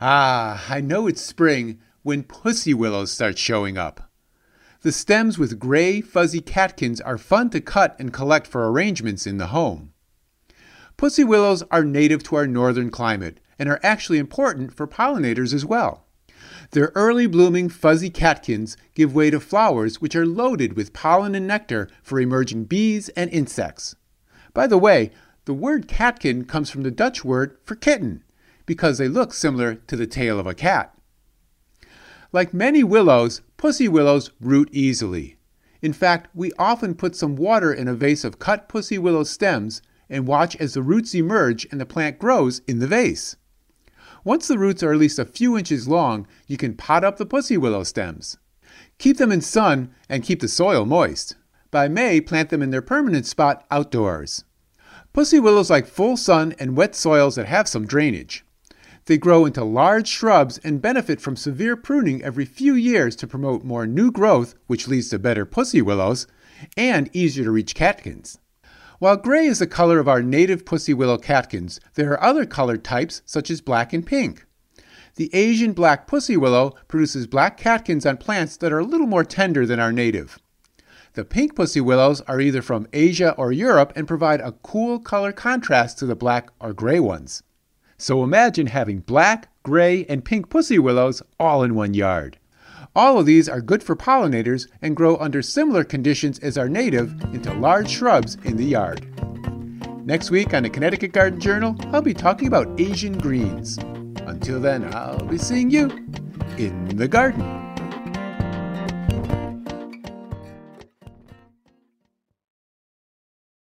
Ah, I know it's spring when pussy willows start showing up. The stems with gray, fuzzy catkins are fun to cut and collect for arrangements in the home. Pussy willows are native to our northern climate and are actually important for pollinators as well. Their early blooming fuzzy catkins give way to flowers which are loaded with pollen and nectar for emerging bees and insects. By the way, the word catkin comes from the Dutch word for kitten, because they look similar to the tail of a cat. Like many willows, pussy willows root easily. In fact, we often put some water in a vase of cut pussy willow stems and watch as the roots emerge and the plant grows in the vase. Once the roots are at least a few inches long, you can pot up the pussy willow stems. Keep them in sun and keep the soil moist. By May, plant them in their permanent spot outdoors. Pussy willows like full sun and wet soils that have some drainage. They grow into large shrubs and benefit from severe pruning every few years to promote more new growth, which leads to better pussy willows, and easier to reach catkins. While gray is the color of our native pussy willow catkins, there are other colored types such as black and pink. The Asian black pussy willow produces black catkins on plants that are a little more tender than our native. The pink pussy willows are either from Asia or Europe and provide a cool color contrast to the black or gray ones. So imagine having black, gray, and pink pussy willows all in one yard. All of these are good for pollinators and grow under similar conditions as our native into large shrubs in the yard. Next week on the Connecticut Garden Journal, I'll be talking about Asian greens. Until then, I'll be seeing you in the garden.